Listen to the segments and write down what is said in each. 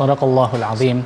صدق الله العظيم.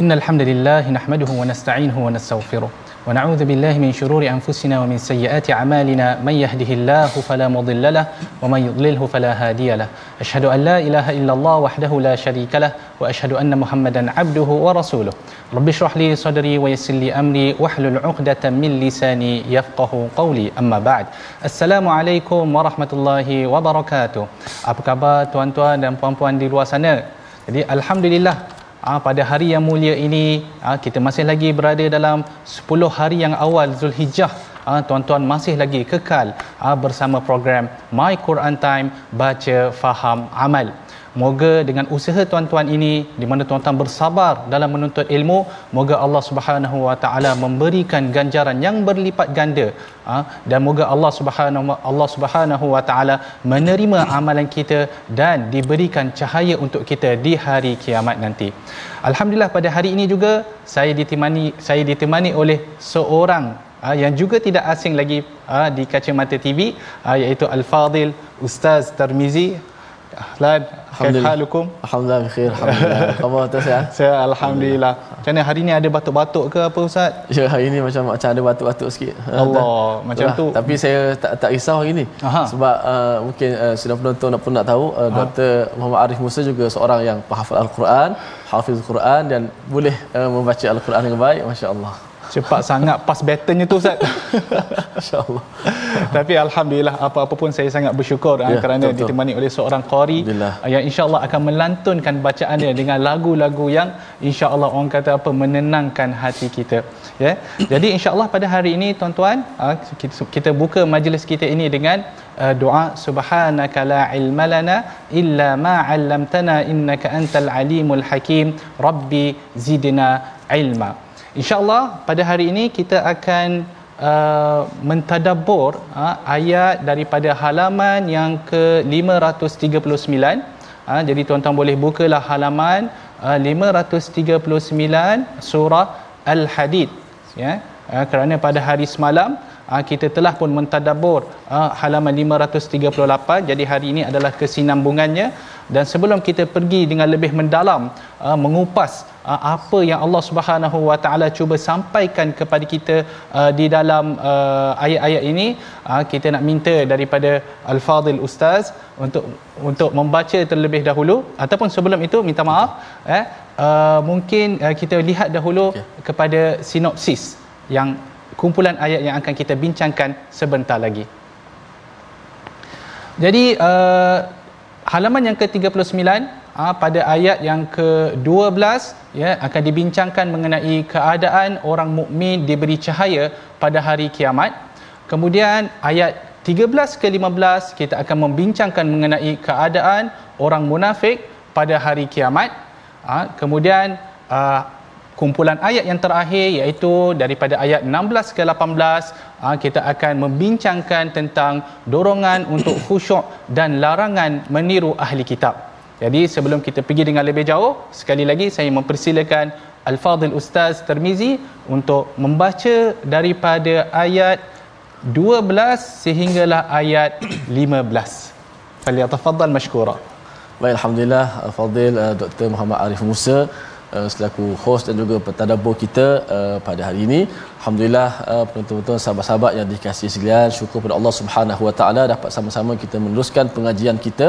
إن الحمد لله نحمده ونستعينه ونستغفره ونعوذ بالله من شرور أنفسنا ومن سيئات أعمالنا. من يهده الله فلا مضل له ومن يضلله فلا هادي له. أشهد أن لا إله إلا الله وحده لا شريك له وأشهد أن محمدا عبده ورسوله. رب اشرح لي صدري ويسر لي أمري واحلل عقدة من لساني يفقه قولي. أما بعد السلام عليكم ورحمة الله وبركاته. Apa khabar tuan-tuan dan puan-puan di luar sana? Jadi Alhamdulillah Ah, pada hari yang mulia ini ah, kita masih lagi berada dalam 10 hari yang awal Zulhijjah. Ah, tuan-tuan masih lagi kekal bersama program My Quran Time baca faham amal Moga dengan usaha tuan-tuan ini di mana tuan-tuan bersabar dalam menuntut ilmu, moga Allah Subhanahu Wa Taala memberikan ganjaran yang berlipat ganda. Ha? dan moga Allah Subhanahu Allah Subhanahu Wa Taala menerima amalan kita dan diberikan cahaya untuk kita di hari kiamat nanti. Alhamdulillah pada hari ini juga saya ditemani saya ditemani oleh seorang ha, yang juga tidak asing lagi ha, di kacamata TV iaitu Al-Fadil Ustaz Tarmizi Ahlan, khair halukum? Alhamdulillah khair. Alhamdulillah. Khabar tu sihat? Saya alhamdulillah. Macam mana hari ni ada batuk-batuk ke apa ustaz? Ya, hari ni macam macam ada batuk-batuk sikit. Allah, Uh, macam tu. Tapi saya tak tak risau hari ni. Aha. Sebab uh, mungkin uh, sudah penonton nak pun nak tahu uh, Dr. Muhammad Arif Musa juga seorang yang penghafal Al-Quran, hafiz Al-Quran dan boleh uh, membaca Al-Quran dengan baik, masya-Allah. Cepat sangat pas battennya tu ustaz. Masya-Allah. Tapi alhamdulillah apa-apa pun saya sangat bersyukur ya, Ya, kerana betul-betul. ditemani oleh seorang qari ah, yang insya-Allah akan melantunkan bacaannya dengan lagu-lagu yang insya-Allah orang kata apa menenangkan hati kita. Ya. Jadi insya-Allah pada hari ini tuan-tuan ah, kita, kita buka majlis kita ini dengan uh, doa subhanaka la ilma lana illa ma 'allamtana innaka antal alimul hakim rabbi zidna ilma. InsyaAllah pada hari ini kita akan uh, mentadabbur uh, ayat daripada halaman yang ke-539. Uh, jadi tuan-tuan boleh bukalah halaman uh, 539 surah Al-Hadid. Ya, uh, kerana pada hari semalam uh, kita telah pun mentadabbur uh, halaman 538. Jadi hari ini adalah kesinambungannya dan sebelum kita pergi dengan lebih mendalam uh, mengupas uh, apa yang Allah Subhanahu Wa Taala cuba sampaikan kepada kita uh, di dalam uh, ayat-ayat ini uh, kita nak minta daripada Al-Fadil Ustaz untuk untuk membaca terlebih dahulu ataupun sebelum itu minta maaf eh uh, mungkin uh, kita lihat dahulu okay. kepada sinopsis yang kumpulan ayat yang akan kita bincangkan sebentar lagi. Jadi uh, halaman yang ke-39 uh, pada ayat yang ke-12 ya akan dibincangkan mengenai keadaan orang mukmin diberi cahaya pada hari kiamat. Kemudian ayat 13 ke 15 kita akan membincangkan mengenai keadaan orang munafik pada hari kiamat. Uh, kemudian uh, kumpulan ayat yang terakhir iaitu daripada ayat 16 ke 18 ah, kita akan membincangkan tentang dorongan untuk khusyuk dan larangan meniru ahli kitab. Jadi sebelum kita pergi dengan lebih jauh, sekali lagi saya mempersilakan Al-Fadhil Ustaz Termizi untuk membaca daripada ayat 12 sehinggalah ayat 15. Falyatafaddal mashkura. Baik, Alhamdulillah, Fadil uh, Dr. Muhammad Arif Musa uh, selaku host dan juga pentadabbur kita uh, pada hari ini. Alhamdulillah uh, penonton-penonton sahabat-sahabat yang dikasihi sekalian, syukur kepada Allah Subhanahu Wa Taala dapat sama-sama kita meneruskan pengajian kita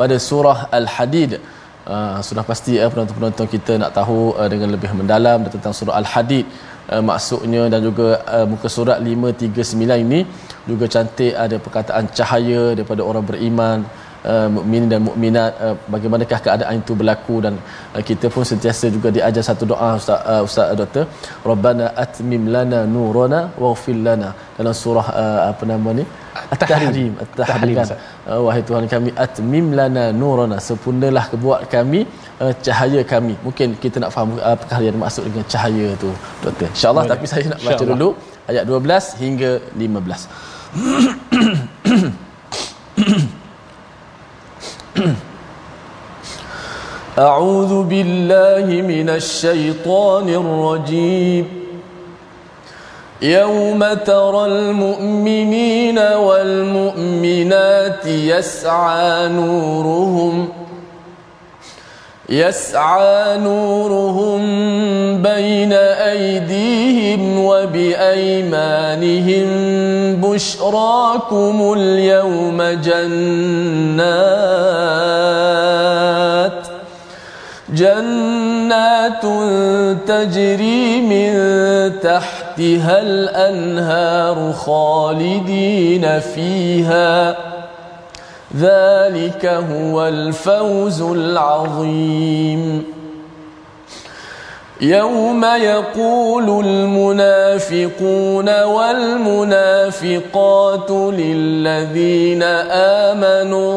pada surah Al-Hadid. Uh, sudah pasti uh, penonton-penonton kita nak tahu uh, dengan lebih mendalam tentang surah Al-Hadid uh, maksudnya dan juga uh, muka surat 539 ini juga cantik ada perkataan cahaya daripada orang beriman uh, mukmin dan mukminat uh, bagaimanakah keadaan itu berlaku dan uh, kita pun sentiasa juga diajar satu doa ustaz uh, ustaz uh, doktor. Rabbana atmim lana nurana waghfir lana. Dalam surah uh, apa nama ni? At-tahrim. At-tahrim uh, wahai tuhan kami atmim lana nurana. Sempurnalah kebuat kami uh, cahaya kami. Mungkin kita nak faham uh, apakah yang maksud dengan cahaya tu doktor? Insyaallah tapi saya nak baca dulu ayat 12 hingga 15 أعوذ بالله من الشيطان الرجيم. يوم ترى المؤمنين والمؤمنات يسعى نورهم يسعى نورهم بين أيديهم وبأيمانهم. بشراكم اليوم جنات. جنات تجري من تحتها الأنهار خالدين فيها. ذلك هو الفوز العظيم. يوم يقول المنافقون والمنافقات للذين آمنوا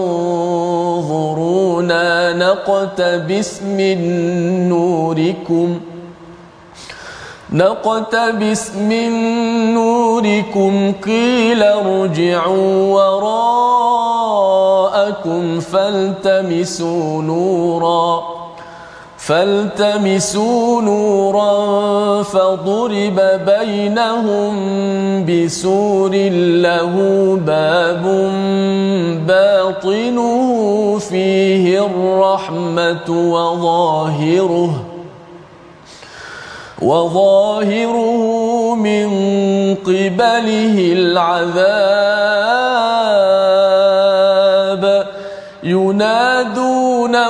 انظرونا نقتبس من نوركم نقتبس من نوركم قيل ارجعوا وراءكم فالتمسوا نورا فالتمسوا نورا فضرب بينهم بسور له باب باطنه فيه الرحمة وظاهره وظاهره من قبله العذاب ينادونهم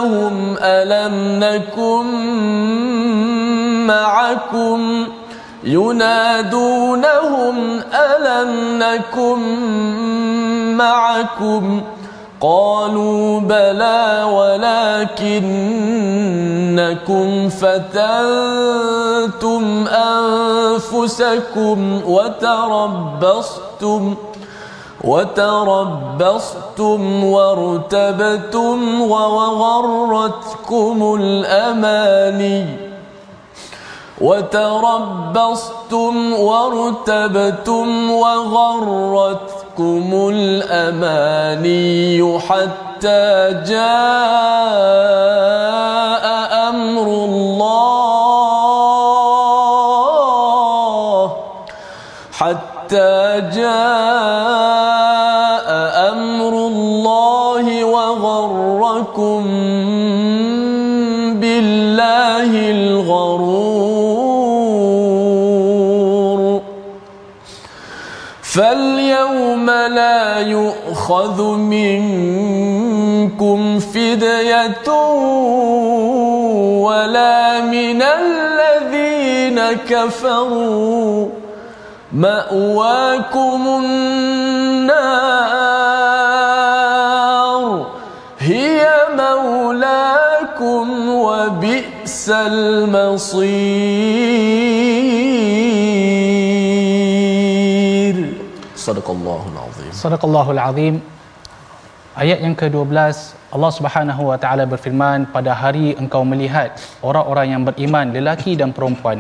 ألم نكن معكم؟ ينادونهم ألم نكن معكم؟ قالوا بلى ولكنكم فتنتم أنفسكم وتربصتم. وتربصتم وارتبتم وغرتكم الأماني. وتربصتم وارتبتم وغرتكم الأماني حتى جاء أمر الله. حتى جاء فاليوم لا يؤخذ منكم فدية ولا من الذين كفروا. مأواكم النار. هي مولاكم وبئس المصير. sadaqallahul azim Sadaqallahul azim. Ayat yang ke-12 Allah Subhanahu wa taala berfirman pada hari engkau melihat orang-orang yang beriman lelaki dan perempuan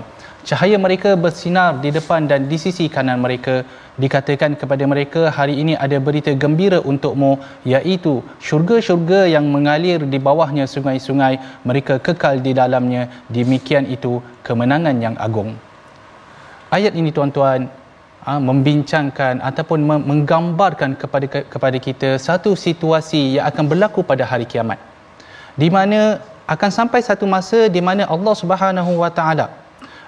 cahaya mereka bersinar di depan dan di sisi kanan mereka. Dikatakan kepada mereka hari ini ada berita gembira untukmu iaitu syurga-syurga yang mengalir di bawahnya sungai-sungai. Mereka kekal di dalamnya. Demikian itu kemenangan yang agung. Ayat ini tuan-tuan ha, membincangkan ataupun menggambarkan kepada kepada kita satu situasi yang akan berlaku pada hari kiamat. Di mana akan sampai satu masa di mana Allah Subhanahu Wa Taala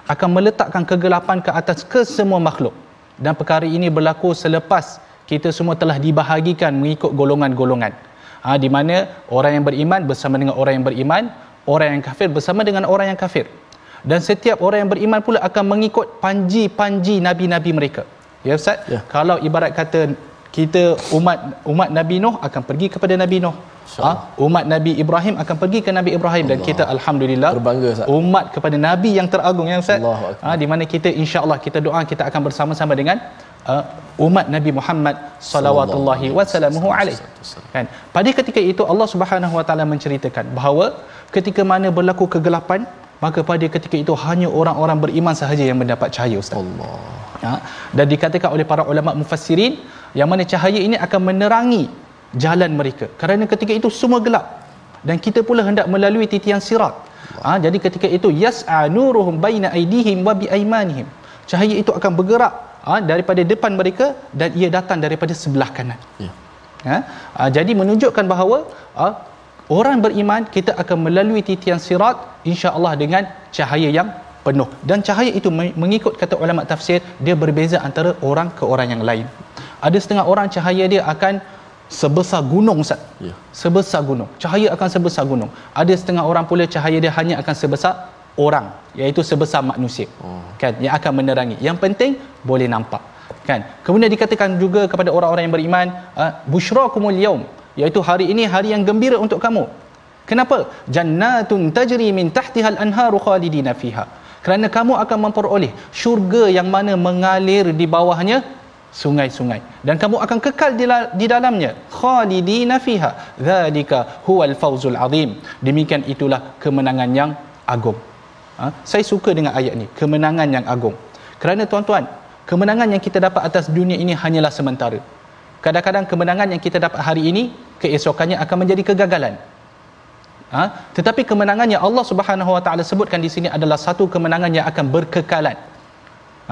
akan meletakkan kegelapan ke atas ke semua makhluk. Dan perkara ini berlaku selepas kita semua telah dibahagikan mengikut golongan-golongan. Ha, di mana orang yang beriman bersama dengan orang yang beriman orang yang kafir bersama dengan orang yang kafir dan setiap orang yang beriman pula akan mengikut panji-panji nabi-nabi mereka. Ya ustaz? Ya. kalau ibarat kata kita umat umat Nabi Nuh akan pergi kepada Nabi Nuh. Ha? umat Nabi Ibrahim akan pergi ke Nabi Ibrahim. Allah. dan kita alhamdulillah berbangga Ustaz. umat kepada nabi yang teragung ya Ustaz? Ha, di mana kita insya-Allah kita doa kita akan bersama-sama dengan uh, umat Nabi Muhammad sallallahu wasallamu alaihi. Kan? Pada ketika itu Allah Subhanahu wa taala menceritakan bahawa ketika mana berlaku kegelapan maka pada ketika itu hanya orang-orang beriman sahaja yang mendapat cahaya Ustaz. Allah. Ha? dan dikatakan oleh para ulama mufassirin yang mana cahaya ini akan menerangi jalan mereka. Kerana ketika itu semua gelap. Dan kita pula hendak melalui titian sirat. Ha, jadi ketika itu yas'a nuruhum baina aydihim wa bi cahaya itu akan bergerak ha, daripada depan mereka dan ia datang daripada sebelah kanan. Ya. ha, ha, jadi menunjukkan bahawa ha, orang beriman kita akan melalui titian sirat insya-Allah dengan cahaya yang penuh dan cahaya itu mengikut kata ulama tafsir dia berbeza antara orang ke orang yang lain ada setengah orang cahaya dia akan sebesar gunung Ustaz. Ya. Sebesar gunung. Cahaya akan sebesar gunung. Ada setengah orang pula cahaya dia hanya akan sebesar orang iaitu sebesar manusia. Oh. Kan yang akan menerangi. Yang penting boleh nampak. Kan? Kemudian dikatakan juga kepada orang-orang yang beriman, uh, busyrakumul yaum iaitu hari ini hari yang gembira untuk kamu. Kenapa? Jannatun tajri min tahtiha al-anharu khalidina fiha. Kerana kamu akan memperoleh syurga yang mana mengalir di bawahnya sungai-sungai dan kamu akan kekal di, di dalamnya khalidina fiha zalika huwal fawzul azim demikian itulah kemenangan yang agung ha? saya suka dengan ayat ni kemenangan yang agung kerana tuan-tuan kemenangan yang kita dapat atas dunia ini hanyalah sementara kadang-kadang kemenangan yang kita dapat hari ini keesokannya akan menjadi kegagalan. Ha? tetapi kemenangan yang Allah Subhanahu wa taala sebutkan di sini adalah satu kemenangan yang akan berkekalan.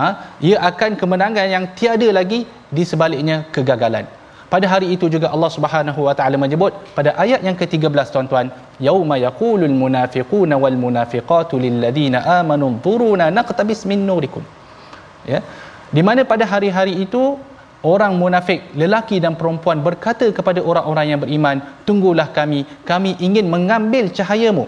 Ha, ia akan kemenangan yang tiada lagi di sebaliknya kegagalan. Pada hari itu juga Allah Subhanahu wa taala menyebut pada ayat yang ke-13 tuan-tuan yauma yaqulul munafiquna wal munafiqatu lil ladina amanu dhuruna naqtabis min nurikum. Ya? Di mana pada hari-hari itu orang munafik lelaki dan perempuan berkata kepada orang-orang yang beriman tunggulah kami kami ingin mengambil cahayamu.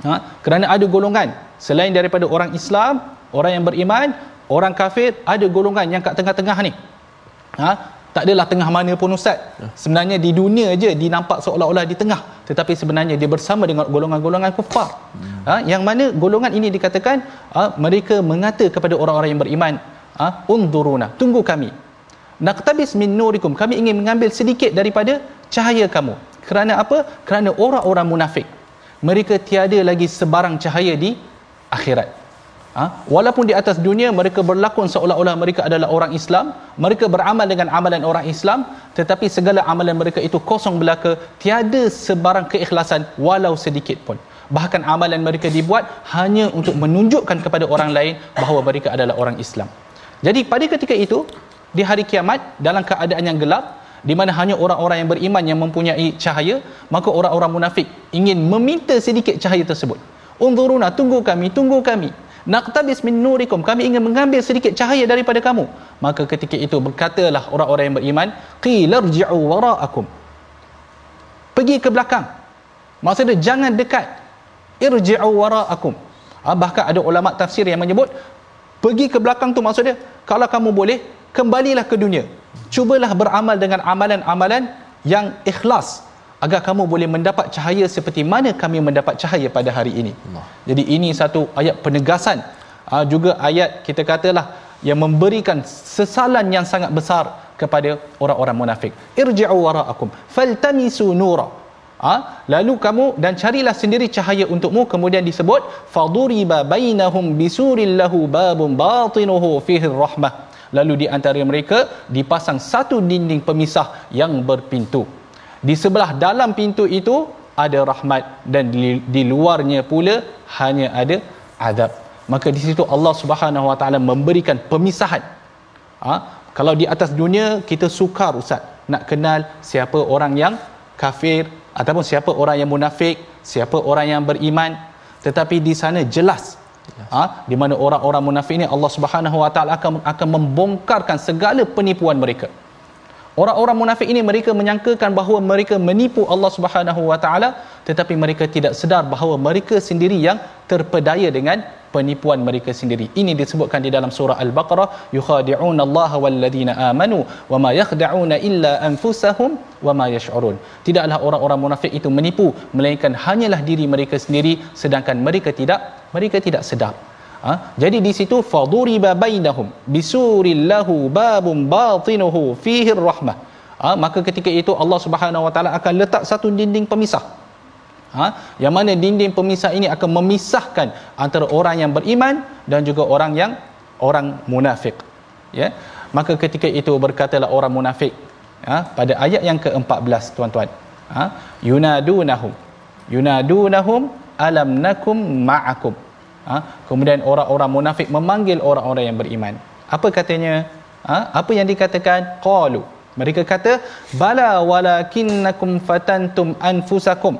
Ha? kerana ada golongan selain daripada orang Islam orang yang beriman orang kafir ada golongan yang kat tengah-tengah ni. Ha? Tak adalah tengah mana pun ustaz. Ya. sebenarnya di dunia je dinampak seolah-olah di tengah. Tetapi sebenarnya dia bersama dengan golongan-golongan kufar. Hmm. ha? Yang mana golongan ini dikatakan ha, mereka mengata kepada orang-orang yang beriman ha? Unduruna tunggu kami naqtabis min nurikum. Kami ingin mengambil sedikit daripada cahaya kamu. Kerana apa? Kerana orang-orang munafik. Mereka tiada lagi sebarang cahaya di akhirat. Ha? Walaupun di atas dunia mereka berlakon seolah-olah mereka adalah orang Islam, mereka beramal dengan amalan orang Islam, tetapi segala amalan mereka itu kosong belaka, tiada sebarang keikhlasan walau sedikit pun. Bahkan amalan mereka dibuat hanya untuk menunjukkan kepada orang lain bahawa mereka adalah orang Islam. Jadi pada ketika itu, di hari kiamat dalam keadaan yang gelap, di mana hanya orang-orang yang beriman yang mempunyai cahaya, maka orang-orang munafik ingin meminta sedikit cahaya tersebut. Unzuruna, tunggu kami, tunggu kami. Naqtabis min nurikum kami ingin mengambil sedikit cahaya daripada kamu. Maka ketika itu berkatalah orang-orang yang beriman qilarji'u wara'akum. Pergi ke belakang. Maksudnya jangan dekat. Irji'u wara'akum. Ha, bahkan ada ulama tafsir yang menyebut pergi ke belakang tu maksudnya kalau kamu boleh kembalilah ke dunia cubalah beramal dengan amalan-amalan yang ikhlas agar kamu boleh mendapat cahaya seperti mana kami mendapat cahaya pada hari ini. Allah. Jadi ini satu ayat penegasan uh, juga ayat kita katalah yang memberikan sesalan yang sangat besar kepada orang-orang munafik. Irji'u wara'akum faltamisu nura. Ha? lalu kamu dan carilah sendiri cahaya untukmu kemudian disebut faduriba bainahum bisuril lahu babun batinuhu fihi rahmah lalu di antara mereka dipasang satu dinding pemisah yang berpintu. Di sebelah dalam pintu itu ada rahmat dan di, di luarnya pula hanya ada azab. Maka di situ Allah Subhanahu Wa Taala memberikan pemisahan. Ha? kalau di atas dunia kita sukar ustaz. Nak kenal siapa orang yang kafir ataupun siapa orang yang munafik siapa orang yang beriman. Tetapi di sana jelas ha, di mana orang-orang munafik ini Allah Subhanahu Wa Taala akan akan membongkarkan segala penipuan mereka Orang-orang munafik ini mereka menyangkakan bahawa mereka menipu Allah Subhanahu Wa Taala tetapi mereka tidak sedar bahawa mereka sendiri yang terpedaya dengan penipuan mereka sendiri. Ini disebutkan di dalam surah Al-Baqarah, yukhadi'una Allah wal amanu wa ma yakhda'una illa anfusahum wa ma yash'urun. Tidaklah orang-orang munafik itu menipu melainkan hanyalah diri mereka sendiri sedangkan mereka tidak mereka tidak sedar. Ha? Jadi di situ faduriba bainahum bisurillahu babun batinuhu fihi rahmah. Ha? Maka ketika itu Allah Subhanahu Wa Taala akan letak satu dinding pemisah ha? yang mana dinding pemisah ini akan memisahkan antara orang yang beriman dan juga orang yang orang munafik ya maka ketika itu berkatalah orang munafik ha? pada ayat yang ke-14 tuan-tuan ha? yunadunahum yunadunahum alam nakum ma'akum. Ha? kemudian orang-orang munafik memanggil orang-orang yang beriman. Apa katanya? Ha? apa yang dikatakan? Qalu. Mereka kata bala walakinnakum fatantum anfusakum.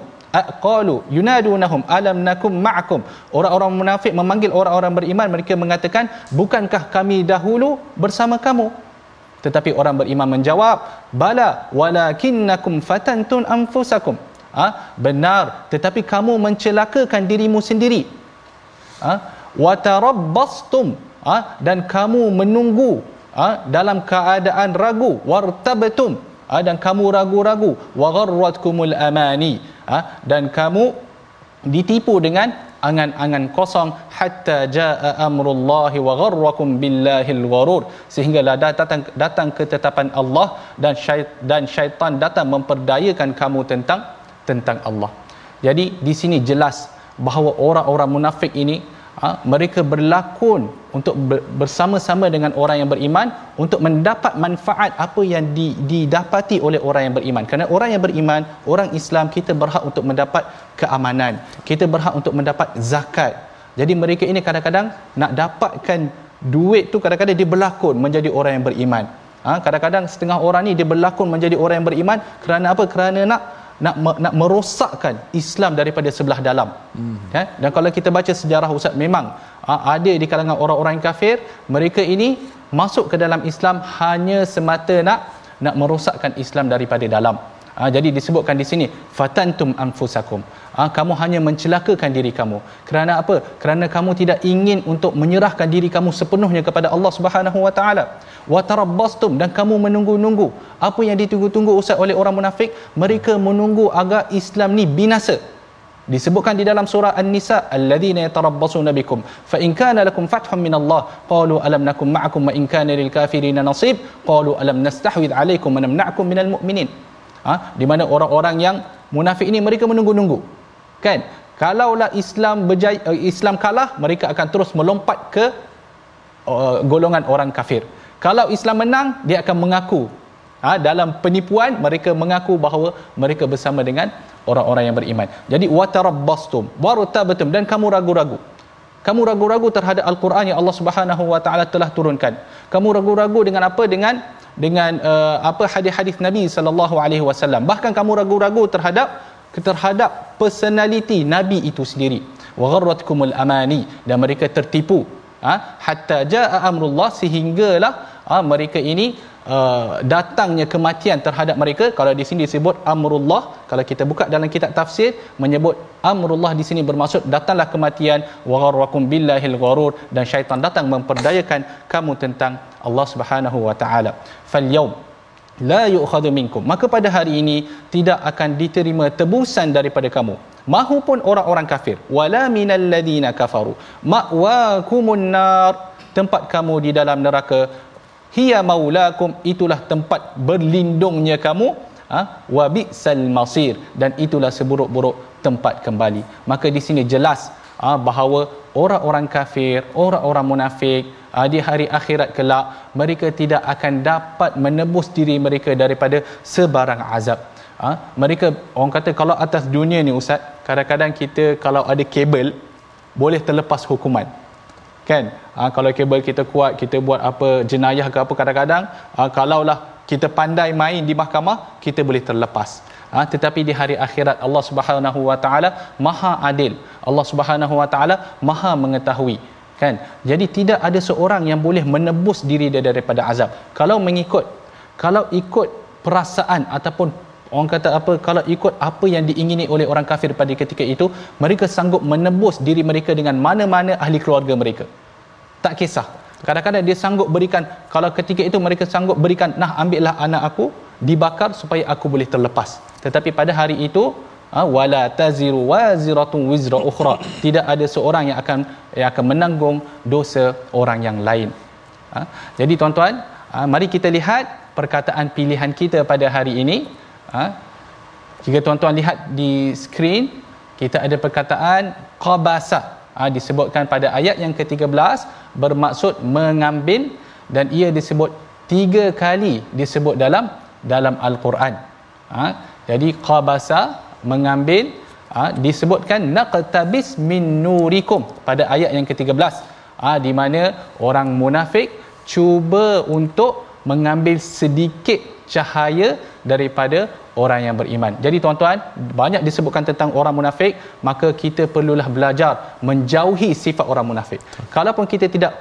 Qalu yunadunahum alam nakum ma'akum. Orang-orang munafik memanggil orang-orang beriman. Mereka mengatakan bukankah kami dahulu bersama kamu? Tetapi orang beriman menjawab bala walakinnakum fatantun anfusakum ha? benar tetapi kamu mencelakakan dirimu sendiri ha? watarabbastum ha? dan kamu menunggu ha? dalam keadaan ragu wartabtum ha? dan kamu ragu-ragu wa gharratkumul amani ha? dan kamu ditipu dengan angan-angan kosong hatta jaa amrullahi wa gharrakum billahil gharur sehinggalah datang datang ketetapan Allah dan dan syaitan datang memperdayakan kamu tentang tentang Allah. Jadi di sini jelas bahawa orang-orang munafik ini ha, mereka berlakon untuk bersama-sama dengan orang yang beriman untuk mendapat manfaat apa yang didapati oleh orang yang beriman. Kerana orang yang beriman orang Islam kita berhak untuk mendapat keamanan. Kita berhak untuk mendapat zakat. Jadi mereka ini kadang-kadang nak dapatkan duit tu kadang-kadang dia berlakon menjadi orang yang beriman. Ha, kadang-kadang setengah orang ni dia berlakon menjadi orang yang beriman. Kerana apa? Kerana nak nak nak merosakkan Islam daripada sebelah dalam. Hmm. Ya? Dan kalau kita baca sejarah Ustaz memang ah, ada di kalangan orang-orang kafir mereka ini masuk ke dalam Islam hanya semata nak nak merosakkan Islam daripada dalam. Ha, jadi disebutkan di sini fatantum anfusakum. Ha, kamu hanya mencelakakan diri kamu. Kerana apa? Kerana kamu tidak ingin untuk menyerahkan diri kamu sepenuhnya kepada Allah Subhanahu Wa Taala. Wa tarabbastum dan kamu menunggu-nunggu. Apa yang ditunggu-tunggu Ustaz oleh orang munafik? Mereka menunggu agar Islam ni binasa. Disebutkan di dalam surah An-Nisa alladzina yatarabbasuna bikum fa in kana lakum fathun min Allah qalu alam nakum ma'akum wa in kana lil kafirin nasib qalu alam nastahwid alaykum wa namna'kum minal mu'minin ha? di mana orang-orang yang munafik ini mereka menunggu-nunggu. Kan? Kalaulah Islam berjaya uh, Islam kalah mereka akan terus melompat ke uh, golongan orang kafir. Kalau Islam menang dia akan mengaku. Ha? dalam penipuan mereka mengaku bahawa mereka bersama dengan orang-orang yang beriman. Jadi watarabbastum. Warutabatum dan kamu ragu-ragu. Kamu ragu-ragu terhadap al-Quran yang Allah Subhanahu wa taala telah turunkan. Kamu ragu-ragu dengan apa? Dengan dengan uh, apa hadis-hadis Nabi sallallahu alaihi wasallam. Bahkan kamu ragu-ragu terhadap terhadap personality Nabi itu sendiri. Wa gharratkumul amani. Dan mereka tertipu. Ha? hatta jaa amrullah sehinggalah ha, mereka ini uh, datangnya kematian terhadap mereka. Kalau di sini disebut amrullah. Kalau kita buka dalam kitab tafsir menyebut amrullah di sini bermaksud datanglah kematian wa gharrakum billahil gharur dan syaitan datang memperdayakan kamu tentang Allah Subhanahu wa taala. Fal yaum la yu'khadhu minkum. Maka pada hari ini tidak akan diterima tebusan daripada kamu mahupun orang-orang kafir. Wala minal ladina kafaru. Ma'wakumun nar. Tempat kamu di dalam neraka hiya maulakum itulah tempat berlindungnya kamu. Ha? wa bi'sal masir. Dan itulah seburuk-buruk tempat kembali. Maka di sini jelas ha, bahawa orang-orang kafir orang-orang munafik ha, di hari akhirat kelak mereka tidak akan dapat menebus diri mereka daripada sebarang azab. Ha? mereka orang kata kalau atas dunia ni ustaz kadang-kadang kita kalau ada kabel boleh terlepas hukuman kan? Ha, kalau kabel kita kuat kita buat apa jenayah ke apa kadang-kadang ha, kalaulah kita pandai main di mahkamah kita boleh terlepas. Ha, tetapi di hari akhirat Allah Subhanahu wa taala maha adil. Allah Subhanahu wa taala maha mengetahui kan? Jadi tidak ada seorang yang boleh menebus diri dia daripada azab. Kalau mengikut kalau ikut perasaan ataupun orang kata apa kalau ikut apa yang diingini oleh orang kafir pada ketika itu mereka sanggup menebus diri mereka dengan mana-mana ahli keluarga mereka. Tak kisah. Kadang-kadang dia sanggup berikan kalau ketika itu mereka sanggup berikan nah ambillah anak aku dibakar supaya aku boleh terlepas. Tetapi pada hari itu ha, wala taziru waziratun wizra ukhra. Tidak ada seorang yang akan yang akan menanggung dosa orang yang lain. Ha, jadi tuan-tuan ha, mari kita lihat perkataan pilihan kita pada hari ini ha, jika tuan-tuan lihat di skrin kita ada perkataan qabasa. Ha, disebutkan pada ayat yang ke-13 bermaksud mengambil dan ia disebut tiga kali disebut dalam dalam al-Quran. Ha, jadi qabasa mengambil ha, disebutkan naqtabis min nurikum pada ayat yang ke-13 ha, di mana orang munafik cuba untuk mengambil sedikit cahaya daripada orang yang beriman. Jadi tuan-tuan, banyak disebutkan tentang orang munafik, maka kita perlulah belajar menjauhi sifat orang munafik. Kalaupun kita tidak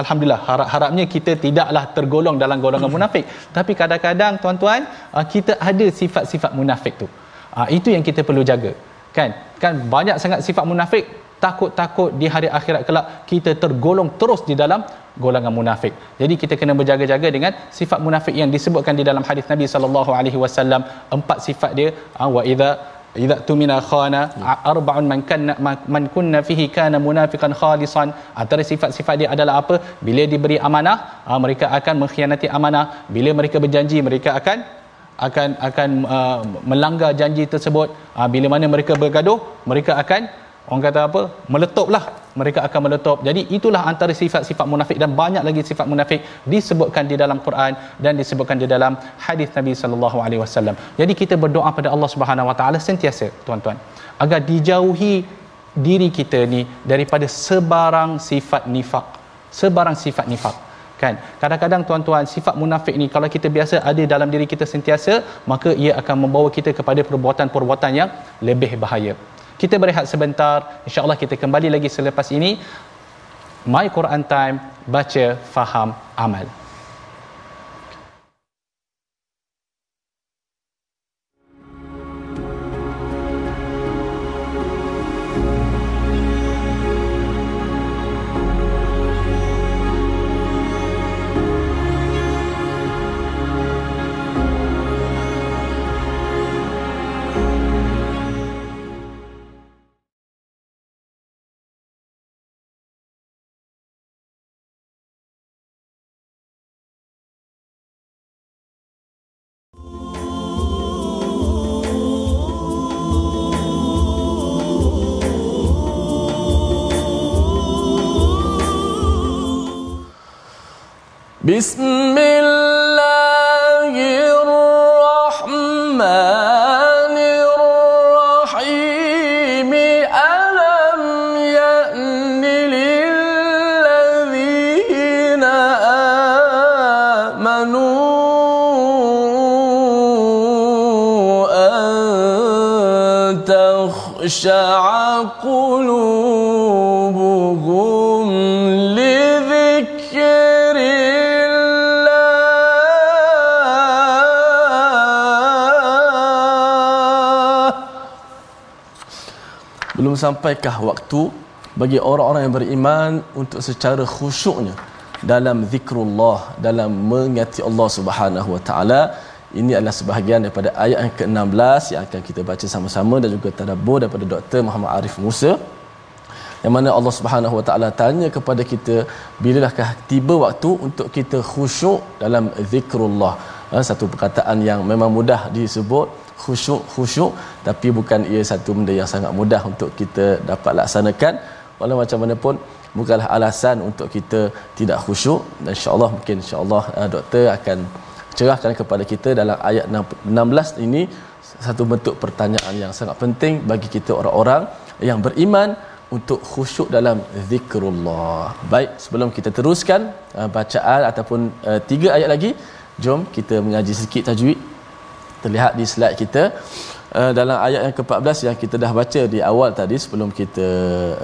Alhamdulillah harap-harapnya kita tidaklah tergolong dalam golongan munafik. Tapi kadang-kadang tuan-tuan ah, kita ada sifat-sifat munafik tu. Ah, itu yang kita perlu jaga. Kan? Kan? Banyak sangat sifat munafik takut-takut di hari akhirat kelak kita tergolong terus di dalam golongan munafik. Jadi kita kena berjaga-jaga dengan sifat munafik yang disebutkan di dalam hadis Nabi sallallahu alaihi wasallam. Empat sifat dia ah, wa idza idza tumina khana arba'un man kana man kunna fihi kana munafiqan khalisan. Antara sifat-sifat dia adalah apa? Bila diberi amanah ah, mereka akan mengkhianati amanah. Bila mereka berjanji mereka akan akan akan uh, melanggar janji tersebut. Uh, bila mana mereka bergaduh mereka akan orang kata apa? Meletuplah. Mereka akan meletup. Jadi itulah antara sifat-sifat munafik dan banyak lagi sifat munafik disebutkan di dalam Quran dan disebutkan di dalam hadis Nabi sallallahu alaihi wasallam. Jadi kita berdoa pada Allah Subhanahu wa taala sentiasa tuan-tuan agar dijauhi diri kita ni daripada sebarang sifat nifak. Sebarang sifat nifak. Kan? Kadang-kadang tuan-tuan sifat munafik ni kalau kita biasa ada dalam diri kita sentiasa maka ia akan membawa kita kepada perbuatan-perbuatan yang lebih bahaya kita berehat sebentar. Insyaallah kita kembali lagi selepas ini. My Quran time baca faham amal بسم الله الرحمن الرحيم ألم يأن للذين آمنوا أن تخشع sampaikah waktu bagi orang-orang yang beriman untuk secara khusyuknya dalam zikrullah dalam mengingati Allah Subhanahu wa taala ini adalah sebahagian daripada ayat yang ke-16 yang akan kita baca sama-sama dan juga tadabbur daripada Dr. Muhammad Arif Musa yang mana Allah Subhanahu Wa Taala tanya kepada kita bilakah tiba waktu untuk kita khusyuk dalam zikrullah ha, satu perkataan yang memang mudah disebut khusyuk khusyuk tapi bukan ia satu benda yang sangat mudah untuk kita dapat laksanakan. Walau macam mana pun bukanlah alasan untuk kita tidak khusyuk. Dan insyaallah mungkin insyaallah uh, doktor akan cerahkan kepada kita dalam ayat 16 ini satu bentuk pertanyaan yang sangat penting bagi kita orang-orang yang beriman untuk khusyuk dalam zikrullah. Baik, sebelum kita teruskan uh, bacaan ataupun uh, tiga ayat lagi, jom kita mengaji sikit tajwid terlihat di slide kita uh, dalam ayat yang ke-14 yang kita dah baca di awal tadi sebelum kita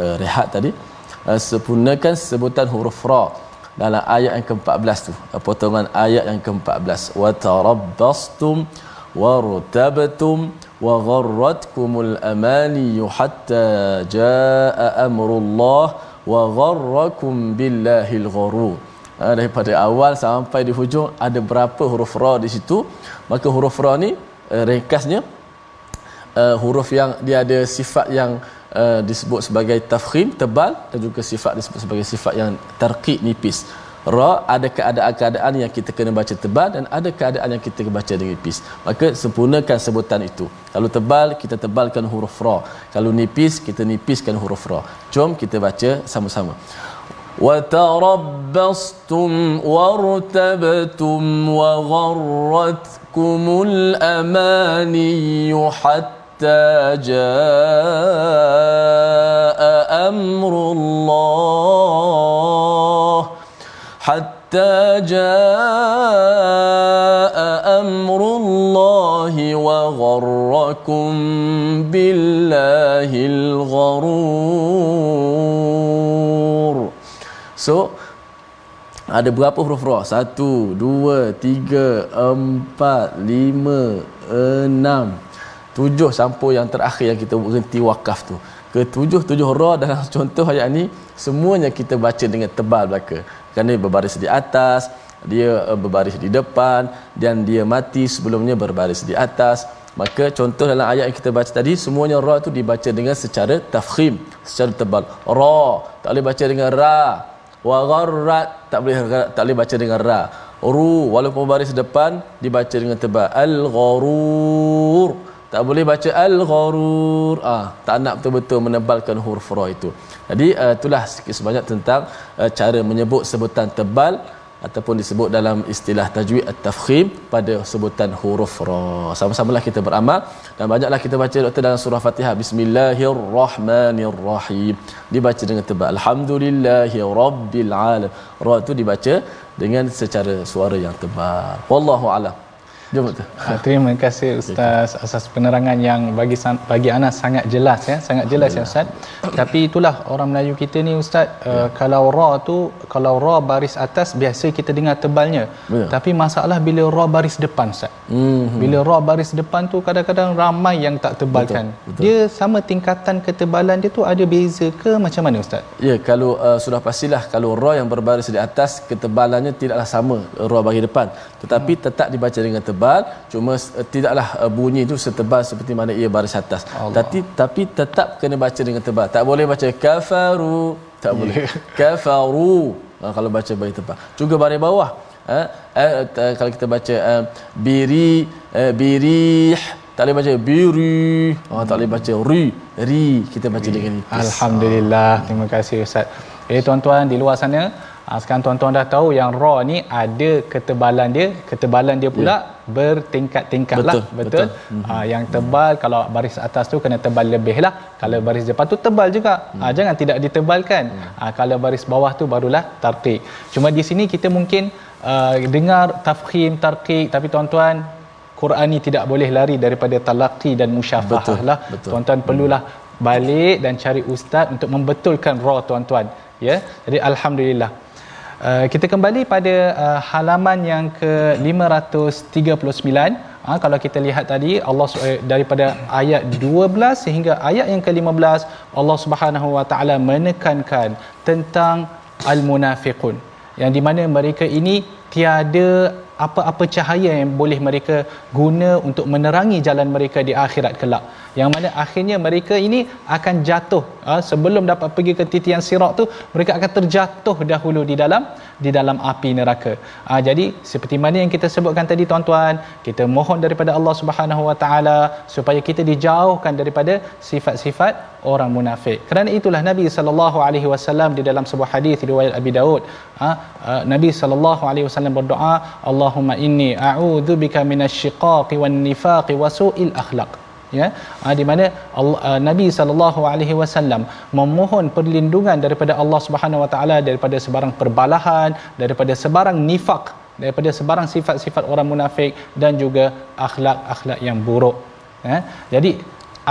uh, rehat tadi uh, sempurnakan sebutan huruf ra dalam ayat yang ke-14 tu uh, potongan ayat yang ke-14. Wa tarabbastum wartabtum wa gharratkumul amani hatta jaa amrullah wa gharrakum billahil ghurur ha, daripada awal sampai di hujung ada berapa huruf ra di situ. Maka huruf ra ni uh, ringkasnya uh, huruf yang dia ada sifat yang uh, disebut sebagai tafkhim tebal dan juga sifat disebut sebagai sifat yang tarqiq nipis. Ra ada keadaan-keadaan yang kita kena baca tebal dan ada keadaan yang kita kena baca dengan nipis. Maka sempurnakan sebutan itu. Kalau tebal kita tebalkan huruf ra. Kalau nipis kita nipiskan huruf ra. Jom kita baca sama-sama وتربصتم وارتبتم وغرتكم الأماني حتى جاء أمر الله. حتى جاء أمر الله وغركم بالله الغرور. So ada berapa huruf ra? Satu, dua, tiga, empat, lima, enam, tujuh sampai yang terakhir yang kita berhenti wakaf tu. Ketujuh-tujuh ra dalam contoh ayat ni semuanya kita baca dengan tebal belaka. Kerana berbaris di atas, dia eh, berbaris di depan dan dia mati sebelumnya berbaris di atas. Maka contoh dalam ayat yang kita baca tadi semuanya ra tu dibaca dengan secara tafkhim, secara tebal. Ra tak boleh baca dengan ra wa gharrat tak boleh tak boleh baca dengan ra. Ru walaupun baris depan dibaca dengan tebal. Al gharur tak boleh baca al gharur ah tak nak betul-betul menebalkan huruf ra itu. Jadi uh, itulah sikit sebanyak tentang uh, cara menyebut sebutan tebal ataupun disebut dalam istilah tajwid at-tafkhim pada sebutan huruf ra. Sama-samalah kita beramal dan banyaklah kita baca doktor dalam surah Fatihah bismillahirrahmanirrahim. Dibaca dengan tebal alhamdulillahi rabbil alamin. Ra tu dibaca dengan secara suara yang tebal. Wallahu a'lam. Jom betul. Ah, terima kasih Ustaz atas penerangan yang bagi bagi anak sangat jelas ya, sangat jelas ya Ustaz. Tapi itulah orang Melayu kita ni Ustaz, ya. uh, kalau ra tu kalau ra baris atas biasa kita dengar tebalnya. Ya. Tapi masalah bila ra baris depan Ustaz. Mm-hmm. Bila ra baris depan tu kadang-kadang ramai yang tak tebalkan. Betul. Betul. Dia sama tingkatan ketebalan dia tu ada beza ke macam mana Ustaz? Ya, kalau uh, sudah pastilah kalau ra yang berbaris di atas ketebalannya tidaklah sama ra bagi depan. Tetapi hmm. tetap dibaca dengan tebal tebal cuma uh, tidaklah uh, bunyi itu setebal seperti mana ia baris atas. Tapi tapi tetap kena baca dengan tebal. Tak boleh baca kafaru. Tak yeah. boleh. Kafaru. Uh, kalau baca baris tebal. Juga baris bawah. Uh, uh, uh, kalau kita baca uh, biri uh, birih. Tak boleh baca biri. Oh, tak boleh baca ri. Ri kita baca dengan nipis alhamdulillah. Terima kasih ustaz. Eh tuan-tuan di luar sana Ha, sekarang tuan-tuan dah tahu yang raw ni ada ketebalan dia, ketebalan dia pula yeah. bertingkat-tingkat lah. Betul. betul? betul. Ha, yang tebal kalau baris atas tu kena tebal lebih lah. Kalau baris depan tu tebal juga. Hmm. Ha, jangan tidak ditebalkan. Hmm. Ha, kalau baris bawah tu barulah tarqiq. Cuma di sini kita mungkin uh, dengar tafkhim, tarqiq tapi tuan-tuan Quran ni tidak boleh lari daripada talaqi dan musyafahah lah. Betul. Tuan-tuan perlulah balik dan cari ustaz untuk membetulkan raw tuan-tuan. Ya. Jadi alhamdulillah. Uh, kita kembali pada uh, halaman yang ke-539 ha, kalau kita lihat tadi Allah uh, daripada ayat 12 sehingga ayat yang ke-15 Allah Subhanahu Wa Taala menekankan tentang al-munafiqun. Yang di mana mereka ini tiada apa-apa cahaya yang boleh mereka guna untuk menerangi jalan mereka di akhirat kelak yang mana akhirnya mereka ini akan jatuh. Ha, sebelum dapat pergi ke titian sirat tu mereka akan terjatuh dahulu di dalam di dalam api neraka. Ha, jadi seperti mana yang kita sebutkan tadi tuan-tuan kita mohon daripada Allah Subhanahu Wa Taala supaya kita dijauhkan daripada sifat-sifat orang munafik. Kerana itulah Nabi sallallahu alaihi wasallam di dalam sebuah hadis riwayat Abi Daud ha, Nabi sallallahu alaihi wasallam berdoa Allahumma inni a'udzu bika minasyiqaqi wan nifaqi wa su'il akhlaq ya uh, di mana Allah, uh, Nabi sallallahu alaihi wasallam memohon perlindungan daripada Allah Subhanahu wa taala daripada sebarang perbalahan daripada sebarang nifak daripada sebarang sifat-sifat orang munafik dan juga akhlak-akhlak yang buruk eh? jadi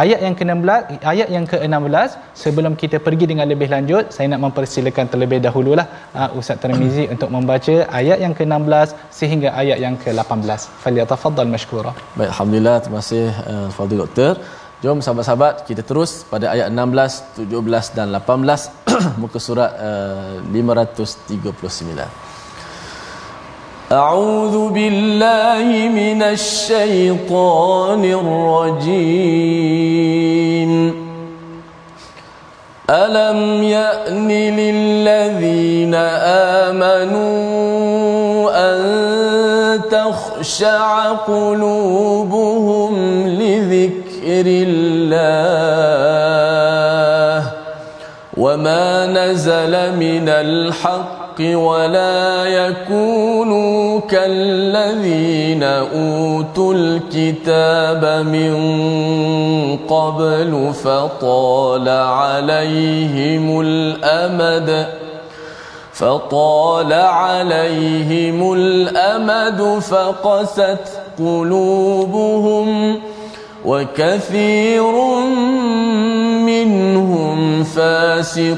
ayat yang ke-16 ayat yang ke-16 sebelum kita pergi dengan lebih lanjut saya nak mempersilakan terlebih dahululah uh, Ustaz Tirmizi untuk membaca ayat yang ke-16 sehingga ayat yang ke-18 falyatafaddal mashkura. Baik alhamdulillah terima kasih uh, fadil doktor. Jom sahabat-sahabat kita terus pada ayat 16, 17 dan 18 muka surat uh, 539. أعوذ بالله من الشيطان الرجيم. ألم يأن للذين آمنوا أن تخشع قلوبهم لذكر الله وما نزل من الحق الحق ولا يكونوا كالذين أوتوا الكتاب من قبل فطال عليهم الأمد فطال عليهم الأمد فقست قلوبهم وكثير منهم فاسقون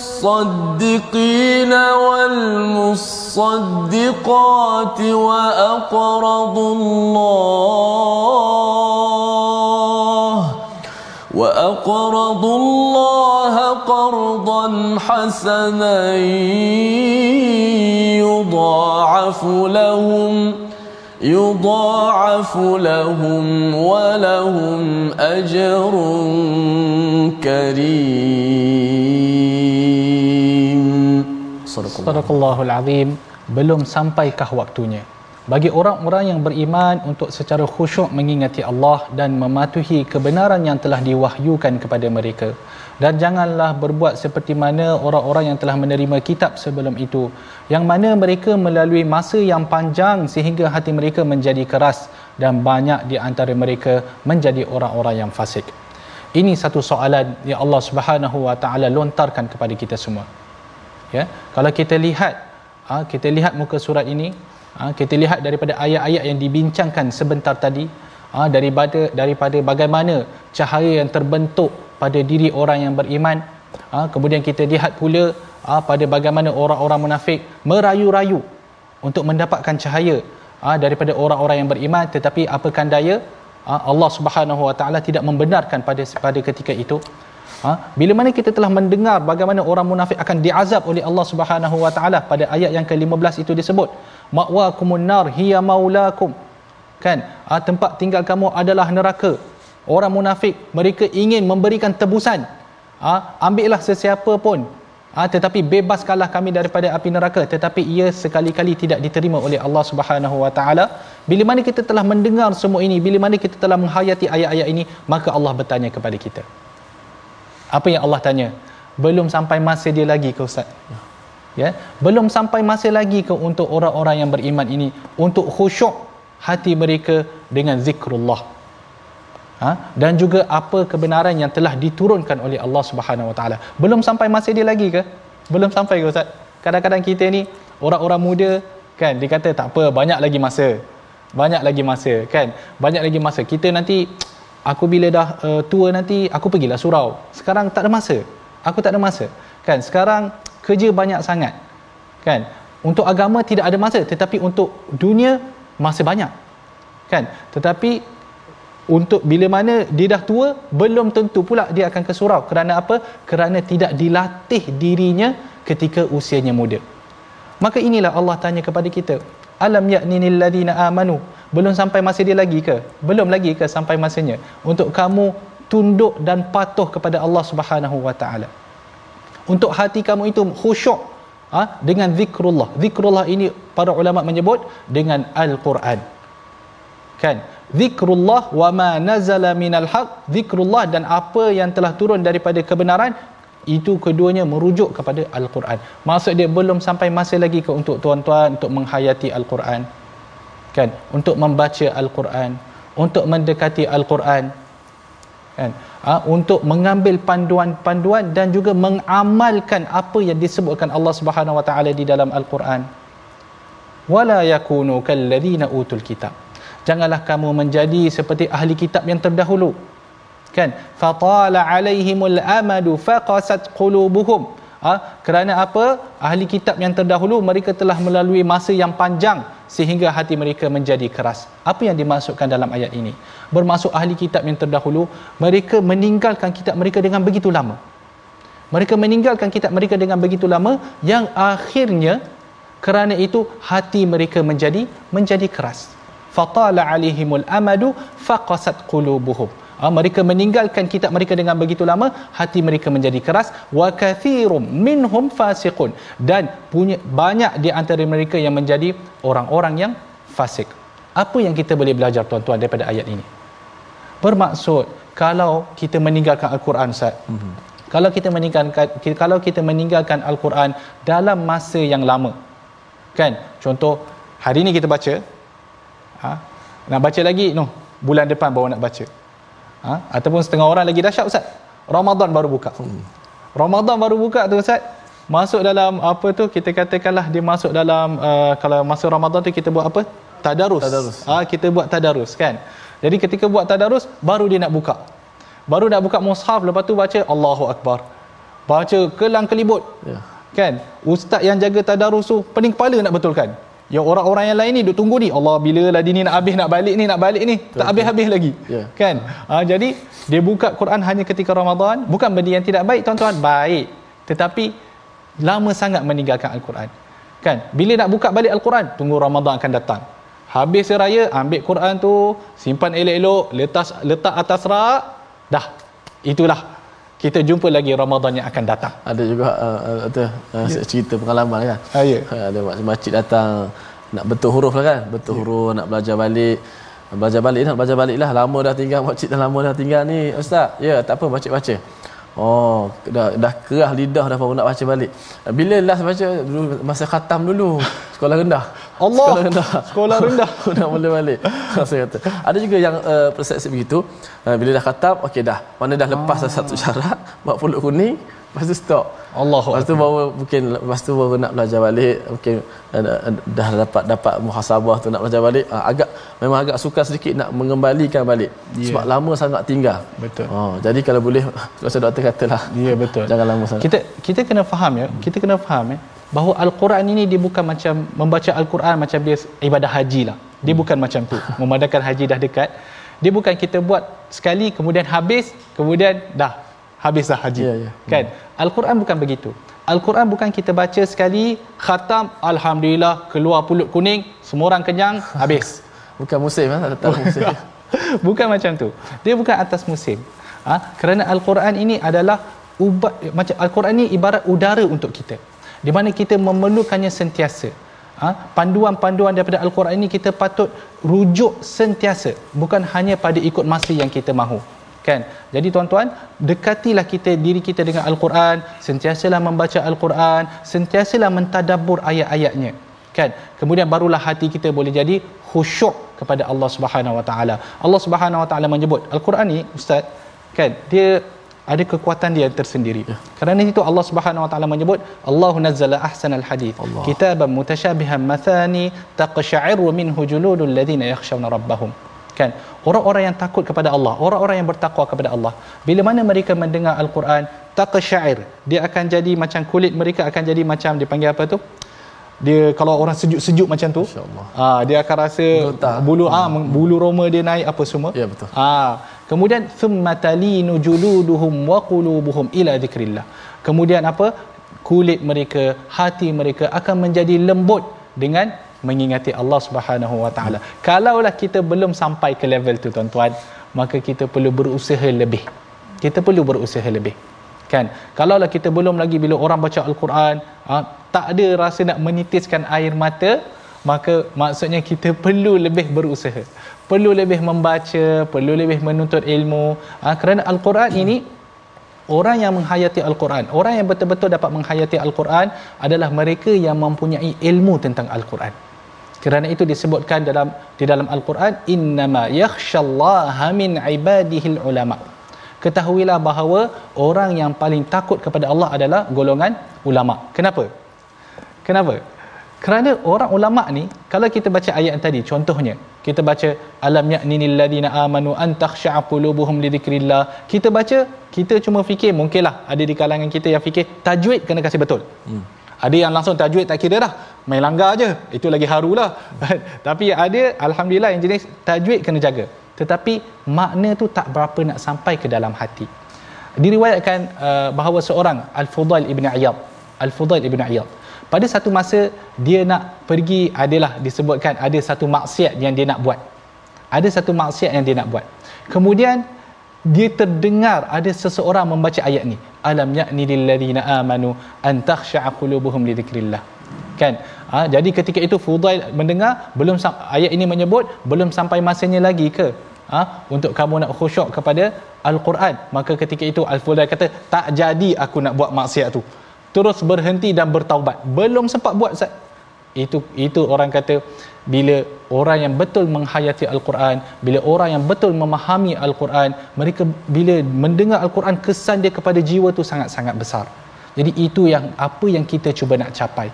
المصدقين والمصدقات واقرضوا الله واقرضوا الله قرضا حسنا يضاعف لهم يضاعف لهم ولهم أجر كريم. Sadaqallahul azim. Belum sampaikah waktunya. Bagi orang-orang yang beriman untuk secara khusyuk mengingati Allah dan mematuhi kebenaran yang telah diwahyukan kepada mereka. Dan janganlah berbuat seperti mana orang-orang yang telah menerima kitab sebelum itu yang mana mereka melalui masa yang panjang sehingga hati mereka menjadi keras dan banyak di antara mereka menjadi orang-orang yang fasik. Ini satu soalan yang Allah Subhanahu wa taala lontarkan kepada kita semua ya. Kalau kita lihat ha, kita lihat muka surat ini ha, kita lihat daripada ayat-ayat yang dibincangkan sebentar tadi ha, daripada daripada bagaimana cahaya yang terbentuk pada diri orang yang beriman. Kemudian kita lihat pula pada bagaimana orang-orang munafik merayu-rayu untuk mendapatkan cahaya ha, daripada orang-orang yang beriman. Tetapi apakan daya? Allah Subhanahu Wa Taala tidak membenarkan pada pada ketika itu Ha? Bila mana kita telah mendengar bagaimana orang munafik akan diazab oleh Allah Subhanahu Wa Taala pada ayat yang ke-15 itu disebut ma'wakumun nar hiya maulakum. Kan? Ha, tempat tinggal kamu adalah neraka. Orang munafik mereka ingin memberikan tebusan. Ha, ambillah sesiapa pun. Ha, tetapi bebaskanlah kami daripada api neraka. Tetapi ia sekali-kali tidak diterima oleh Allah Subhanahu Wa Taala. Bila mana kita telah mendengar semua ini bila mana kita telah menghayati ayat-ayat ini maka Allah bertanya kepada kita apa yang Allah tanya? Belum sampai masa dia lagi ke ustaz? Ya? Belum sampai masa lagi ke untuk orang-orang yang beriman ini untuk khusyuk hati mereka dengan zikrullah? Ha? dan juga apa kebenaran yang telah diturunkan oleh Allah Subhanahu Wa Taala? Belum sampai masa dia lagi ke? Belum sampai ke ustaz? Kadang-kadang kita ni orang-orang muda kan dia kata tak apa banyak lagi masa. Banyak lagi masa kan? Banyak lagi masa. Kita nanti aku bila dah uh, tua nanti aku pergilah surau. Sekarang tak ada masa. Aku tak ada masa. Kan sekarang kerja banyak sangat. Kan untuk agama tidak ada masa tetapi untuk dunia masa banyak. Kan tetapi untuk bila mana dia dah tua belum tentu pula dia akan ke surau. Kerana apa? Kerana tidak dilatih dirinya ketika usianya muda. Maka inilah Allah tanya kepada kita alam ya'ninil ladina amanu belum sampai masa dia lagi ke? Belum lagi ke sampai masanya? Untuk kamu tunduk dan patuh kepada Allah Subhanahu wa taala. Untuk hati kamu itu khusyuk ha, dengan zikrullah. Zikrullah ini para ulama menyebut dengan al-Quran. Kan? Zikrullah wa ma nazala minal haq. Zikrullah dan apa yang telah turun daripada kebenaran itu keduanya merujuk kepada al-Quran. Maksud dia belum sampai masa lagi ke untuk tuan-tuan untuk menghayati al-Quran kan untuk membaca al-Quran untuk mendekati al-Quran kan ha, untuk mengambil panduan-panduan dan juga mengamalkan apa yang disebutkan Allah Subhanahu Wa Taala di dalam Al-Quran. Wala yakunu kalladzina utul kitab. Janganlah kamu menjadi seperti ahli kitab yang terdahulu. Kan? Fatala alaihimul amadu faqasat qulubuhum. Ha? kerana apa? Ahli kitab yang terdahulu mereka telah melalui masa yang panjang sehingga hati mereka menjadi keras. Apa yang dimaksudkan dalam ayat ini? Bermaksud ahli kitab yang terdahulu, mereka meninggalkan kitab mereka dengan begitu lama. Mereka meninggalkan kitab mereka dengan begitu lama yang akhirnya kerana itu hati mereka menjadi menjadi keras. Fatala alaihimul amadu faqasat qulubuhum. Ha, mereka meninggalkan kitab mereka dengan begitu lama hati mereka menjadi keras. Wa kathirum minhum fasiqun. Dan punya banyak di antara mereka yang menjadi orang-orang yang fasik. Apa yang kita boleh belajar tuan-tuan daripada ayat ini? Bermaksud kalau kita meninggalkan al-Quran Ustaz mm-hmm. kalau kita meninggalkan kalau kita meninggalkan al-Quran dalam masa yang lama kan? Contoh hari ini kita baca ha? Nak baca lagi? No. Bulan depan baru nak baca ha? ataupun setengah orang lagi dahsyat ustaz. Ramadan baru buka. Hmm. Ramadan baru buka tu ustaz. Masuk dalam apa tu kita katakanlah dia masuk dalam uh, kalau masuk Ramadan tu kita buat apa? Tadarus, tadarus. Ha, kita buat tadarus kan? Jadi ketika buat tadarus baru dia nak buka. Baru nak buka mushaf lepas tu baca Allahu akbar. Baca kelang kelibut. Ya. kan? Ustaz yang jaga tadarus tu pening kepala nak betulkan yang orang-orang yang lain ni duk tunggu ni. Allah bila lah dia ni nak habis nak balik ni nak balik ni tak habis-habis lagi. Yeah. kan? Ha, jadi dia buka Quran hanya ketika Ramadan. Bukan benda yang tidak baik tuan-tuan. Baik. Tetapi lama sangat meninggalkan Al-Quran. Kan? Bila nak buka balik Al-Quran tunggu Ramadan akan datang. Habis raya ambil Quran tu simpan elok-elok letak letak atas rak dah. Itulah kita jumpa lagi Ramadan yang akan datang. Ada juga uh, uh, uh, yeah. cerita pengalaman kan. Uh, yeah. Ada makcik datang nak betul huruf lah kan. Betul yeah. huruf nak belajar balik. Belajar balik nak belajar balik lah. Lama dah tinggal makcik dah lama dah tinggal ni. Ustaz, ya yeah, tak apa baca-baca. Oh, dah, dah kerah lidah dah baru nak baca balik. Bila last baca dulu masa khatam dulu. Sekolah rendah. Allah. Sekolah rendah. Sekolah rendah. nak boleh balik. Saya kata. Ada juga yang uh, persepsi begitu. Uh, bila dah khatam, okey dah. Mana dah lepas ah. satu syarat, buat pulut kuning, Lepas tu stop. Allah. Lepas tu baru mungkin lepas tu baru nak belajar balik. Mungkin uh, dah dapat dapat muhasabah tu nak belajar balik. Uh, agak memang agak suka sedikit nak mengembalikan balik. Yeah. Sebab lama sangat tinggal. Betul. Oh, jadi kalau boleh macam doktor katalah. Ya yeah, betul. Jangan lama sangat. Kita kita kena faham ya. Kita kena faham ya bahawa al-Quran ini dia bukan macam membaca al-Quran macam dia ibadah haji lah. Dia hmm. bukan macam tu. Memandangkan haji dah dekat. Dia bukan kita buat sekali kemudian habis kemudian dah habislah haji. Yeah, yeah. Kan? Hmm. Al-Quran bukan begitu. Al-Quran bukan kita baca sekali, khatam, alhamdulillah, keluar pulut kuning, semua orang kenyang, habis. bukan musim ah, tak musim. bukan macam tu. Dia bukan atas musim. Ha? kerana Al-Quran ini adalah ubat macam Al-Quran ini ibarat udara untuk kita. Di mana kita memerlukannya sentiasa. Ha? Panduan-panduan daripada Al-Quran ini kita patut rujuk sentiasa. Bukan hanya pada ikut masa yang kita mahu. Kan? Jadi tuan-tuan dekatilah kita diri kita dengan al-Quran. Sentiasalah membaca al-Quran. Sentiasalah mentadabbur ayat-ayatnya. Kan? Kemudian barulah hati kita boleh jadi khusyuk kepada Allah Subhanahu Wa Taala. Allah Subhanahu Wa Taala menyebut al-Quran ni ustaz kan? Dia ada kekuatan dia tersendiri. Ya. Kerana itu Allah Subhanahu Wa Taala menyebut Allahu nazzala ahsanal hadith kitaban mutasyabihan mathani taqsha'iru minhu juludul ladzina yakhshawna rabbahum kan orang-orang yang takut kepada Allah orang-orang yang bertakwa kepada Allah bila mana mereka mendengar al-Quran taqsyair dia akan jadi macam kulit mereka akan jadi macam dipanggil apa tu dia kalau orang sejuk-sejuk macam tu ah dia akan rasa Betul. bulu ah hmm. bulu roma dia naik apa semua ya betul ah kemudian thummatalinu juluduhum wa qulubuhum ila dhikrillah kemudian apa kulit mereka hati mereka akan menjadi lembut dengan mengingati Allah Subhanahu Wa Taala. Kalaulah kita belum sampai ke level tu tuan-tuan, maka kita perlu berusaha lebih. Kita perlu berusaha lebih. Kan? Kalaulah kita belum lagi bila orang baca Al-Quran, ha, tak ada rasa nak menitiskan air mata maka maksudnya kita perlu lebih berusaha. Perlu lebih membaca perlu lebih menuntut ilmu. Ha, kerana al-Quran ini orang yang menghayati al-Quran orang yang betul-betul dapat menghayati al-Quran adalah mereka yang mempunyai ilmu tentang al-Quran. Kerana itu disebutkan dalam di dalam al-Quran innama yakhshallaha min ibadihil ulama. Ketahuilah bahawa orang yang paling takut kepada Allah adalah golongan ulama. Kenapa? Kenapa kerana orang ulama ni kalau kita baca ayat tadi contohnya kita baca alam ya'ninil ladina amanu an takhsha'a qulubuhum li dhikrillah. Kita baca kita cuma fikir mungkinlah ada di kalangan kita yang fikir tajwid kena kasih betul. Hmm. ada yang langsung tajwid tak kira dah main langgar aje itu lagi harulah tapi ada alhamdulillah yang jenis tajwid kena jaga. Tetapi makna tu tak berapa nak sampai ke dalam hati. Diriwayatkan uh, bahawa seorang al-fudail ibn iyad al-fudail ibn iyad pada satu masa dia nak pergi adalah disebutkan ada satu maksiat yang dia nak buat. Ada satu maksiat yang dia nak buat. Kemudian dia terdengar ada seseorang membaca ayat ni. Alam ya'ni lil ladina amanu an takhsha'a qulubuhum li dhikrillah. Kan? Ha, jadi ketika itu Fudail mendengar belum ayat ini menyebut belum sampai masanya lagi ke? Ha, untuk kamu nak khusyuk kepada al-Quran. Maka ketika itu al-Fudail kata tak jadi aku nak buat maksiat tu terus berhenti dan bertaubat. Belum sempat buat Ustaz. Itu itu orang kata bila orang yang betul menghayati al-Quran bila orang yang betul memahami al-Quran mereka bila mendengar al-Quran kesan dia kepada jiwa tu sangat-sangat besar. Jadi itu yang apa yang kita cuba nak capai.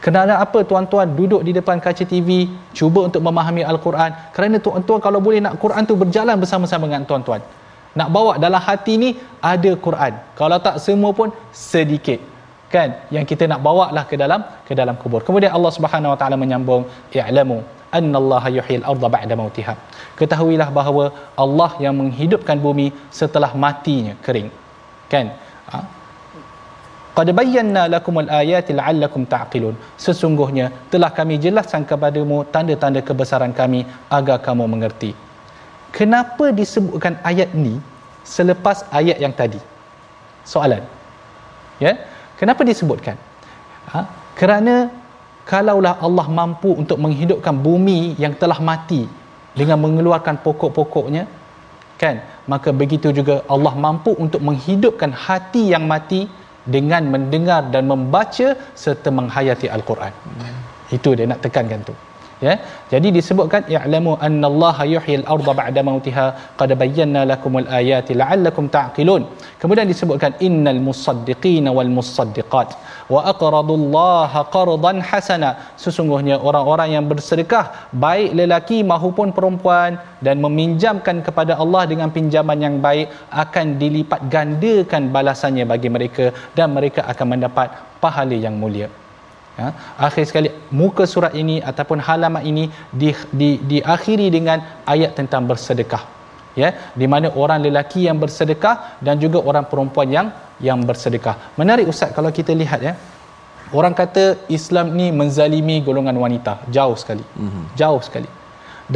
Kerana apa tuan-tuan? Duduk di depan kaca TV cuba untuk memahami al-Quran. Kerana tuan-tuan kalau boleh nak Quran tu berjalan bersama-sama dengan tuan-tuan. Nak bawa dalam hati ni ada Quran. Kalau tak semua pun sedikit kan? Yang kita nak bawa lah ke dalam ke dalam kubur. Kemudian Allah Subhanahu wa taala menyambung i'lamu annallaha yuhyil arda ba'da mautiha ketahuilah bahawa Allah yang menghidupkan bumi setelah matinya kering. Kan? Ha? qad bayyana lakumul ayati la'allakum ta'qilun. Sesungguhnya telah kami jelaskan kepadamu tanda-tanda kebesaran kami agar kamu mengerti. Kenapa disebutkan ayat ni selepas ayat yang tadi? Soalan. Ya? yeah? Kenapa disebutkan? Ha? Kerana kalaulah Allah mampu untuk menghidupkan bumi yang telah mati dengan mengeluarkan pokok-pokoknya, kan? Maka begitu juga Allah mampu untuk menghidupkan hati yang mati dengan mendengar dan membaca serta menghayati Al-Quran. Hmm. Itu dia nak tekankan tu ya? Jadi disebutkan ya'lamu annallaha yuhyil arda ba'da mautiha qad bayyana lakumul ayati la'allakum ta'qilun. Kemudian disebutkan innal musaddiqina wal musaddiqat wa aqradullaha qardan hasana. Sesungguhnya orang-orang yang bersedekah baik lelaki maupun perempuan dan meminjamkan kepada Allah dengan pinjaman yang baik akan dilipat gandakan balasannya bagi mereka dan mereka akan mendapat pahala yang mulia ya, akhir sekali muka surat ini ataupun halaman ini di, di, diakhiri dengan ayat tentang bersedekah. Ya? Di mana orang lelaki yang bersedekah dan juga orang perempuan yang yang bersedekah. Menarik ustaz kalau kita lihat ya. Orang kata Islam ni menzalimi golongan wanita. Jauh sekali. Mm-hmm. jauh sekali.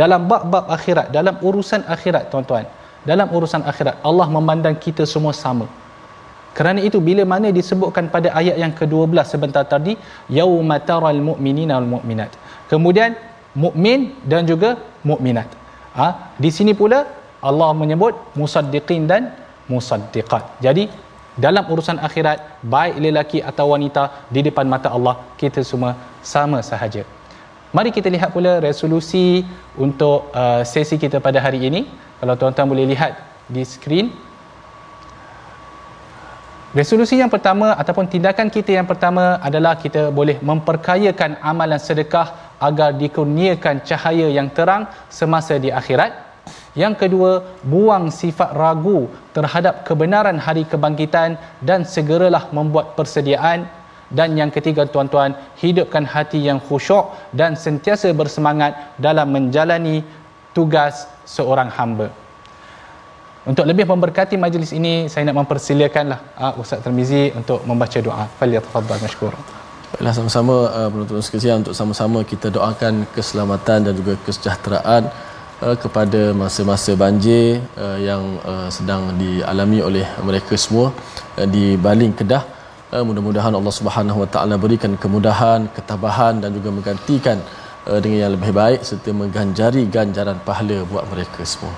Dalam bab-bab akhirat dalam urusan akhirat tuan-tuan dalam urusan akhirat Allah memandang kita semua sama kerana itu bila mana disebutkan pada ayat yang ke-12 sebentar tadi yauma taral mu'minina wal mu'minat. Kemudian mukmin dan juga mukminat. Ha? di sini pula Allah menyebut musaddiqin dan musaddiqat. Jadi dalam urusan akhirat baik lelaki atau wanita di depan mata Allah kita semua sama sahaja. Mari kita lihat pula resolusi untuk uh, sesi kita pada hari ini. Kalau tuan-tuan boleh lihat di skrin Resolusi yang pertama ataupun tindakan kita yang pertama adalah kita boleh memperkayakan amalan sedekah agar dikurniakan cahaya yang terang semasa di akhirat. Yang kedua, buang sifat ragu terhadap kebenaran hari kebangkitan dan segeralah membuat persediaan. Dan yang ketiga, tuan-tuan, hidupkan hati yang khusyuk dan sentiasa bersemangat dalam menjalani tugas seorang hamba. Untuk lebih memberkati majlis ini, saya nak mempersilakanlah uh, Ustaz Termizi untuk membaca doa. Fali tafadhal mashkur. Baiklah sama-sama uh, penonton sekalian untuk sama-sama kita doakan keselamatan dan juga kesejahteraan uh, kepada masa-masa banjir uh, yang uh, sedang dialami oleh mereka semua uh, di Baling Kedah uh, mudah-mudahan Allah Subhanahu Wa Taala berikan kemudahan ketabahan dan juga menggantikan uh, dengan yang lebih baik serta mengganjari ganjaran pahala buat mereka semua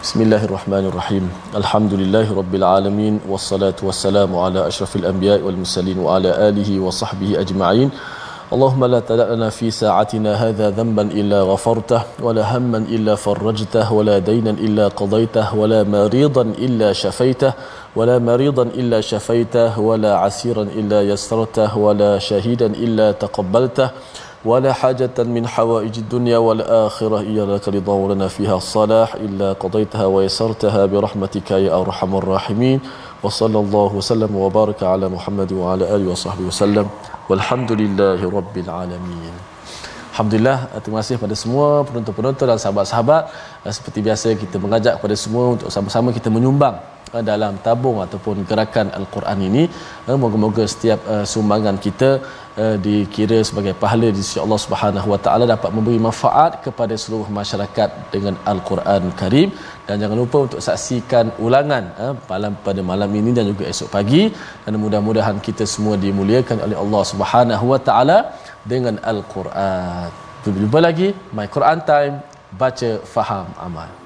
Bismillahirrahmanirrahim. Alhamdulillahirabbil alamin wassalatu wassalamu ala asyrafil anbiya'i wal mursalin wa ala alihi wa sahbihi ajma'in. اللهم لا تدع لنا في ساعتنا هذا ذنبا إلا غفرته ولا هما إلا فرجته ولا دينا إلا قضيته ولا مريضا إلا شفيته ولا مريضا إلا شفيته ولا عسيرا إلا يسرته ولا شهيدا إلا تقبلته ولا حاجة من حوائج الدنيا والآخرة إلا لك رضا ولنا فيها الصلاح إلا قضيتها ويسرتها برحمتك يا أرحم الراحمين وصلى الله وسلم وبارك على محمد وعلى آله وصحبه وسلم والحمد لله رب العالمين Alhamdulillah, terima kasih kepada semua penonton-penonton dan sahabat-sahabat. Seperti biasa kita mengajak kepada semua untuk sama-sama kita menyumbang uh, dalam tabung ataupun gerakan Al-Quran ini. Uh, moga-moga setiap uh, sumbangan kita dikira sebagai pahala di sisi Allah Subhanahu Wa Taala dapat memberi manfaat kepada seluruh masyarakat dengan Al-Quran Karim dan jangan lupa untuk saksikan ulangan malam pada malam ini dan juga esok pagi dan mudah-mudahan kita semua dimuliakan oleh Allah Subhanahu Wa Taala dengan Al-Quran. Jumpa lagi My Quran Time baca faham amal.